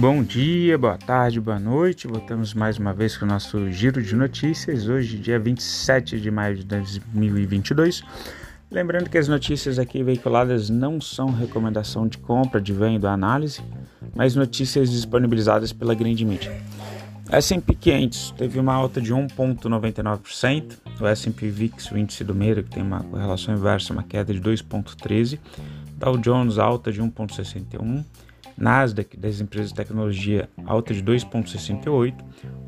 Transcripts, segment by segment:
Bom dia, boa tarde, boa noite. Voltamos mais uma vez com o nosso giro de notícias. Hoje, dia 27 de maio de 2022. Lembrando que as notícias aqui veiculadas não são recomendação de compra, de venda análise, mas notícias disponibilizadas pela grande mídia. S&P 500 teve uma alta de 1,99%, o S&P VIX, o índice do meio, que tem uma correlação inversa, uma queda de 2,13%, Dow Jones alta de 1,61%, Nasdaq das empresas de tecnologia alta de 2,68,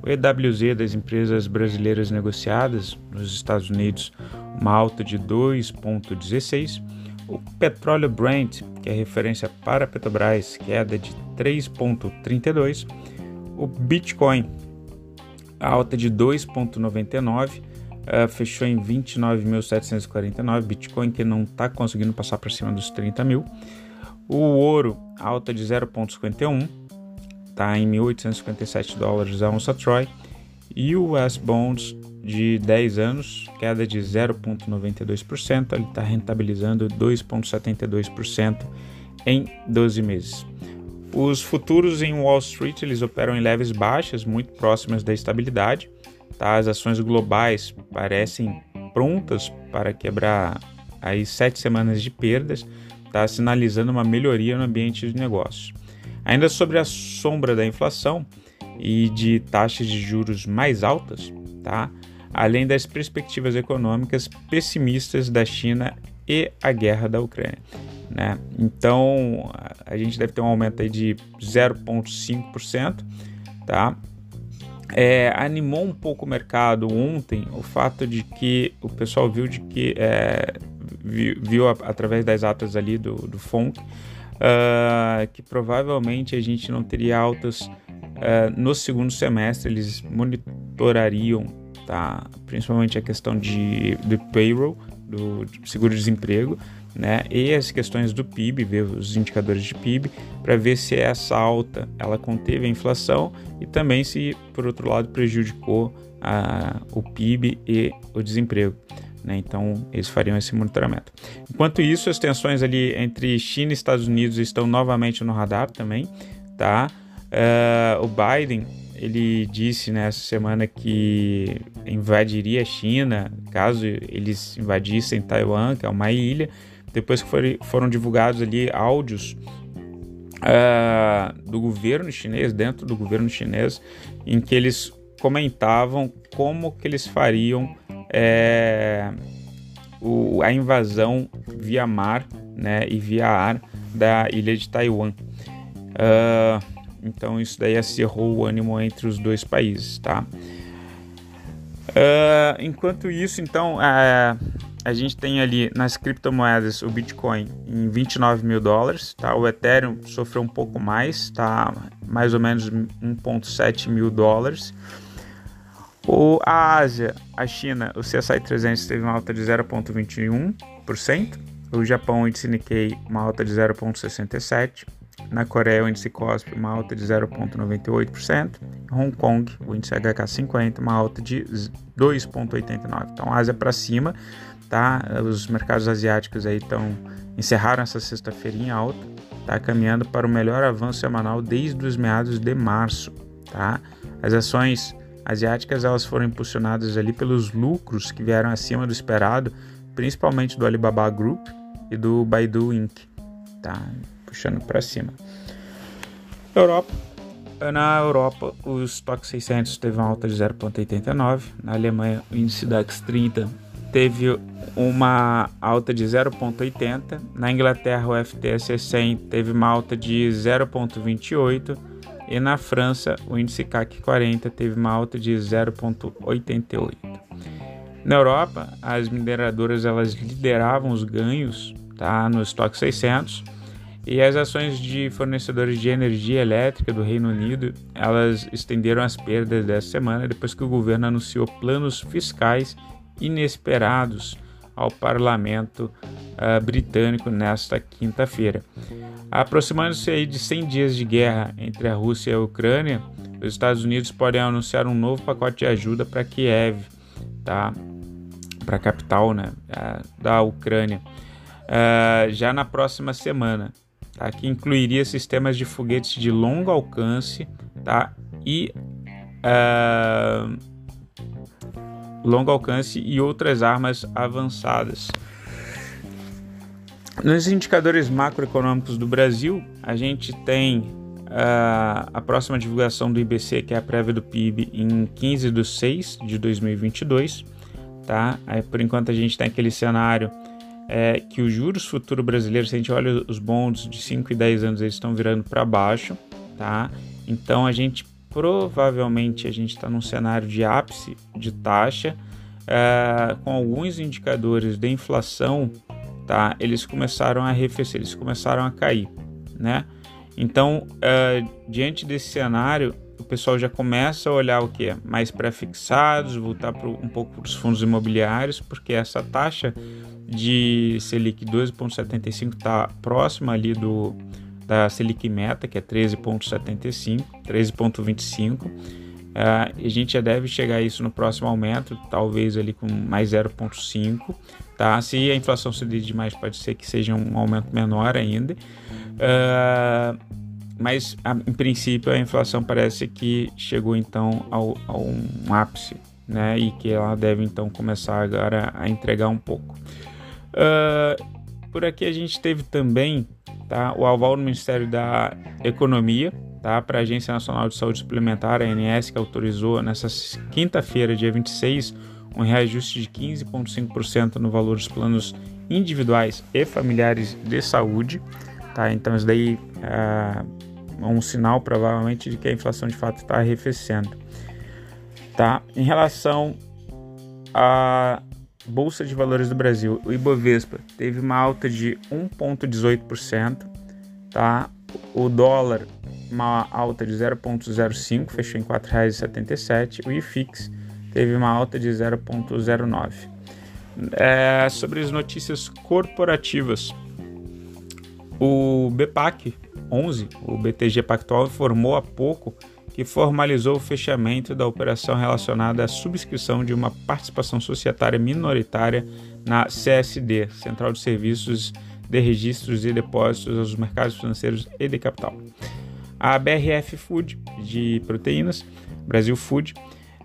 o EWZ das empresas brasileiras negociadas nos Estados Unidos uma alta de 2,16, o petróleo Brent, que é referência para a Petrobras, queda de 3,32, o Bitcoin alta de 2,99, uh, eh, fechou em 29.749, Bitcoin que não está conseguindo passar para cima dos 30 mil. O ouro, alta de 0,51, está em 1.857 dólares a onça Troy. E o S Bonds de 10 anos, queda de 0,92%, ele está rentabilizando 2,72% em 12 meses. Os futuros em Wall Street eles operam em leves baixas, muito próximas da estabilidade. Tá? As ações globais parecem prontas para quebrar aí sete semanas de perdas, está sinalizando uma melhoria no ambiente de negócios. Ainda sobre a sombra da inflação e de taxas de juros mais altas, tá? além das perspectivas econômicas pessimistas da China e a guerra da Ucrânia. Né? Então a gente deve ter um aumento aí de 0,5%. Tá? É, animou um pouco o mercado ontem o fato de que o pessoal viu de que é, viu, viu através das atas ali do, do FONC uh, que provavelmente a gente não teria altas uh, no segundo semestre, eles monitorariam tá? principalmente a questão de, do payroll, do seguro-desemprego, né? E as questões do PIB, ver os indicadores de PIB, para ver se essa alta ela conteve a inflação e também se, por outro lado, prejudicou a, o PIB e o desemprego. Né? Então, eles fariam esse monitoramento. Enquanto isso, as tensões ali entre China e Estados Unidos estão novamente no radar também. Tá? Uh, o Biden ele disse nessa semana que invadiria a China caso eles invadissem Taiwan, que é uma ilha. Depois que foram divulgados ali áudios uh, do governo chinês, dentro do governo chinês, em que eles comentavam como que eles fariam é, o, a invasão via mar né, e via ar da ilha de Taiwan. Uh, então isso daí acirrou o ânimo entre os dois países, tá? Uh, enquanto isso, então, uh, a gente tem ali nas criptomoedas o Bitcoin em 29 mil dólares, tá? O Ethereum sofreu um pouco mais, tá? Mais ou menos 1,7 mil dólares. O, a Ásia, a China, o CSI 300 teve uma alta de 0,21%. O Japão, o índice Nikkei, uma alta de 0,67%. Na Coreia, o índice COSP, uma alta de 0,98%. Hong Kong, o índice HK50, uma alta de 2,89%. Então, Ásia para cima, tá? Os mercados asiáticos aí estão encerraram essa sexta-feira em alta, tá? Caminhando para o melhor avanço semanal desde os meados de março, tá? As ações asiáticas elas foram impulsionadas ali pelos lucros que vieram acima do esperado, principalmente do Alibaba Group e do Baidu Inc. Tá? puxando para cima. Europa. Na Europa, o estoque 600 teve uma alta de 0,89. Na Alemanha, o índice DAX 30 teve uma alta de 0,80. Na Inglaterra, o FTSE 100 teve uma alta de 0,28. E na França, o índice CAC 40 teve uma alta de 0,88. Na Europa, as mineradoras elas lideravam os ganhos tá, no estoque 600 e as ações de fornecedores de energia elétrica do Reino Unido, elas estenderam as perdas dessa semana depois que o governo anunciou planos fiscais inesperados ao parlamento uh, britânico nesta quinta-feira. Aproximando-se aí de 100 dias de guerra entre a Rússia e a Ucrânia, os Estados Unidos podem anunciar um novo pacote de ajuda para Kiev, tá? para a capital né, da Ucrânia, uh, já na próxima semana. tá? que incluiria sistemas de foguetes de longo alcance tá? e uh, longo alcance e outras armas avançadas. Nos indicadores macroeconômicos do Brasil, a gente tem uh, a próxima divulgação do IBC, que é a prévia do PIB, em 15 de 6 de 2022. Tá? Aí, por enquanto, a gente tem aquele cenário é, que os juros futuro brasileiros, se a gente olha os bonds de 5 e 10 anos, eles estão virando para baixo. Tá? Então, a gente provavelmente a gente está num cenário de ápice de taxa, uh, com alguns indicadores de inflação tá? Eles começaram a arrefecer, eles começaram a cair, né? Então, uh, diante desse cenário, o pessoal já começa a olhar o que mais pré-fixados, voltar pro, um pouco para os fundos imobiliários, porque essa taxa de Selic 2,75 está próxima ali do da Selic Meta, que é 13,75, 13,25 Uh, a gente já deve chegar a isso no próximo aumento, talvez ali com mais 0,5. Tá? Se a inflação subir demais, pode ser que seja um aumento menor ainda. Uh, mas a, em princípio a inflação parece que chegou então ao, um ápice, né? E que ela deve então começar agora a entregar um pouco. Uh, por aqui a gente teve também tá, o aval do Ministério da Economia, tá? para a Agência Nacional de Saúde Suplementar, a ANS, que autorizou nessa quinta-feira, dia 26, um reajuste de 15,5% no valor dos planos individuais e familiares de saúde. Tá? Então, isso daí é um sinal, provavelmente, de que a inflação de fato está arrefecendo. Tá? Em relação à Bolsa de Valores do Brasil, o Ibovespa teve uma alta de 1,18%. Tá? O dólar uma alta de 0,05, fechou em R$ 4,77. O IFIX teve uma alta de 0,09. É, sobre as notícias corporativas, o BPAC 11, o BTG Pactual, informou há pouco que formalizou o fechamento da operação relacionada à subscrição de uma participação societária minoritária na CSD, Central de Serviços de Registros e Depósitos aos Mercados Financeiros e de Capital. A BRF Food de proteínas, Brasil Food,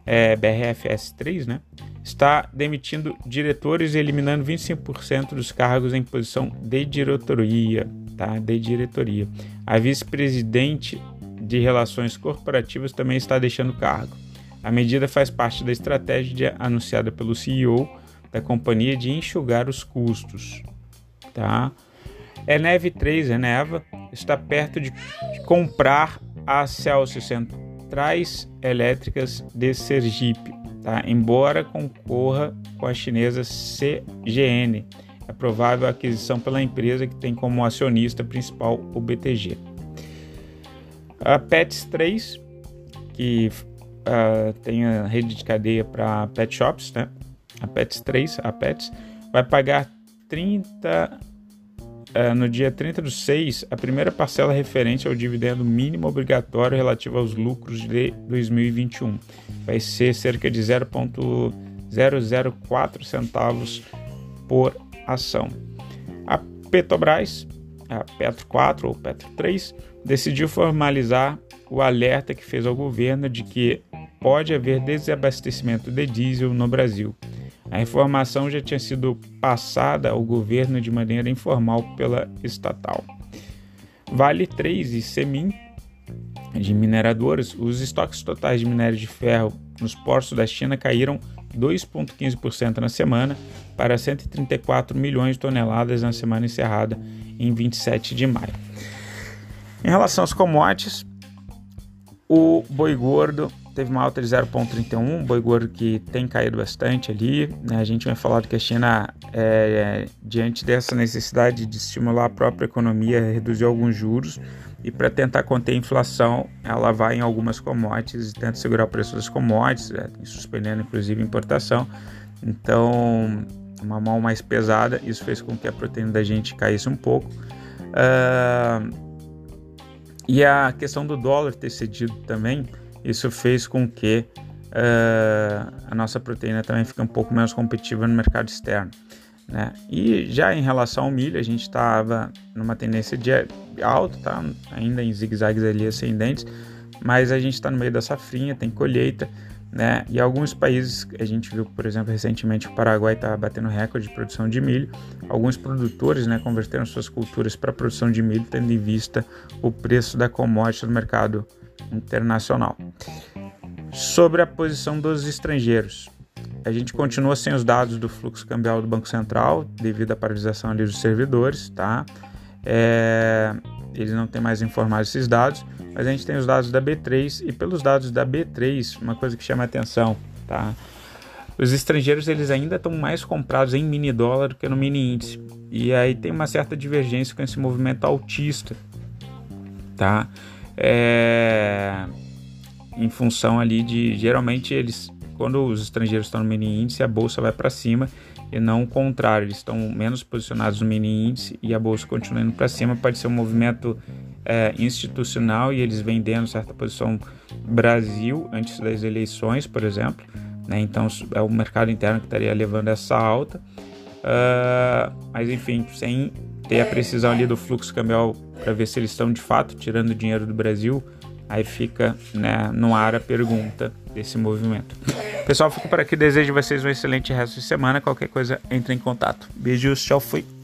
é, BRFS3, né, está demitindo diretores e eliminando 25% dos cargos em posição de diretoria, tá? De diretoria. A vice-presidente de relações corporativas também está deixando cargo. A medida faz parte da estratégia anunciada pelo CEO da companhia de enxugar os custos, tá? Eneve 3, Eneva, está perto de comprar a Celsius Centrais Elétricas de Sergipe, tá? embora concorra com a chinesa CGN. É provável a aquisição pela empresa que tem como acionista principal o BTG. A Pets 3, que uh, tem a rede de cadeia para pet shops, né? a Pets 3, a Pets, vai pagar 30 é, no dia 30 do 6, a primeira parcela referente ao dividendo mínimo obrigatório relativo aos lucros de 2021. Vai ser cerca de 0,004 centavos por ação. A Petrobras, a Petro 4 ou Petro 3, decidiu formalizar o alerta que fez ao governo de que pode haver desabastecimento de diesel no Brasil. A informação já tinha sido passada ao governo de maneira informal pela estatal. Vale 3 e Semin, de mineradoras, os estoques totais de minério de ferro nos portos da China caíram 2,15% na semana para 134 milhões de toneladas na semana encerrada em 27 de maio. Em relação aos commodities, o boi gordo teve uma alta de 0,31, boi gordo que tem caído bastante ali. Né? A gente vai falar que a China, é, diante dessa necessidade de estimular a própria economia, reduziu alguns juros e para tentar conter a inflação, ela vai em algumas commodities e tenta segurar o preço das commodities, é, suspendendo inclusive importação. Então, uma mão mais pesada, isso fez com que a proteína da gente caísse um pouco. Uh, e a questão do dólar ter cedido também isso fez com que uh, a nossa proteína também fique um pouco menos competitiva no mercado externo. Né? E já em relação ao milho, a gente estava numa tendência de, alto, tá? Ainda em zigue-zagues ali ascendentes, mas a gente está no meio da safrinha, tem colheita, né? E alguns países, a gente viu, por exemplo, recentemente o Paraguai está batendo recorde de produção de milho. Alguns produtores, né, converteram suas culturas para produção de milho, tendo em vista o preço da commodity no mercado internacional. Sobre a posição dos estrangeiros, a gente continua sem os dados do fluxo cambial do Banco Central, devido à paralisação ali dos servidores, tá? É, eles não têm mais informado esses dados, mas a gente tem os dados da B3 e pelos dados da B3, uma coisa que chama a atenção, tá? Os estrangeiros eles ainda estão mais comprados em mini dólar do que no mini índice. E aí tem uma certa divergência com esse movimento altista, tá? É... Em função ali de geralmente eles quando os estrangeiros estão no mini índice, a bolsa vai para cima e não o contrário, eles estão menos posicionados no mini índice e a bolsa continua indo para cima. Pode ser um movimento é, institucional e eles vendendo certa posição Brasil antes das eleições, por exemplo. Né? Então é o mercado interno que estaria levando essa alta. Uh, mas enfim, sem ter a precisão ali do fluxo cambial para ver se eles estão de fato tirando dinheiro do Brasil, aí fica né, no ar a pergunta desse movimento. Pessoal, fico por aqui. Desejo vocês um excelente resto de semana. Qualquer coisa, entre em contato. Beijos, tchau, fui.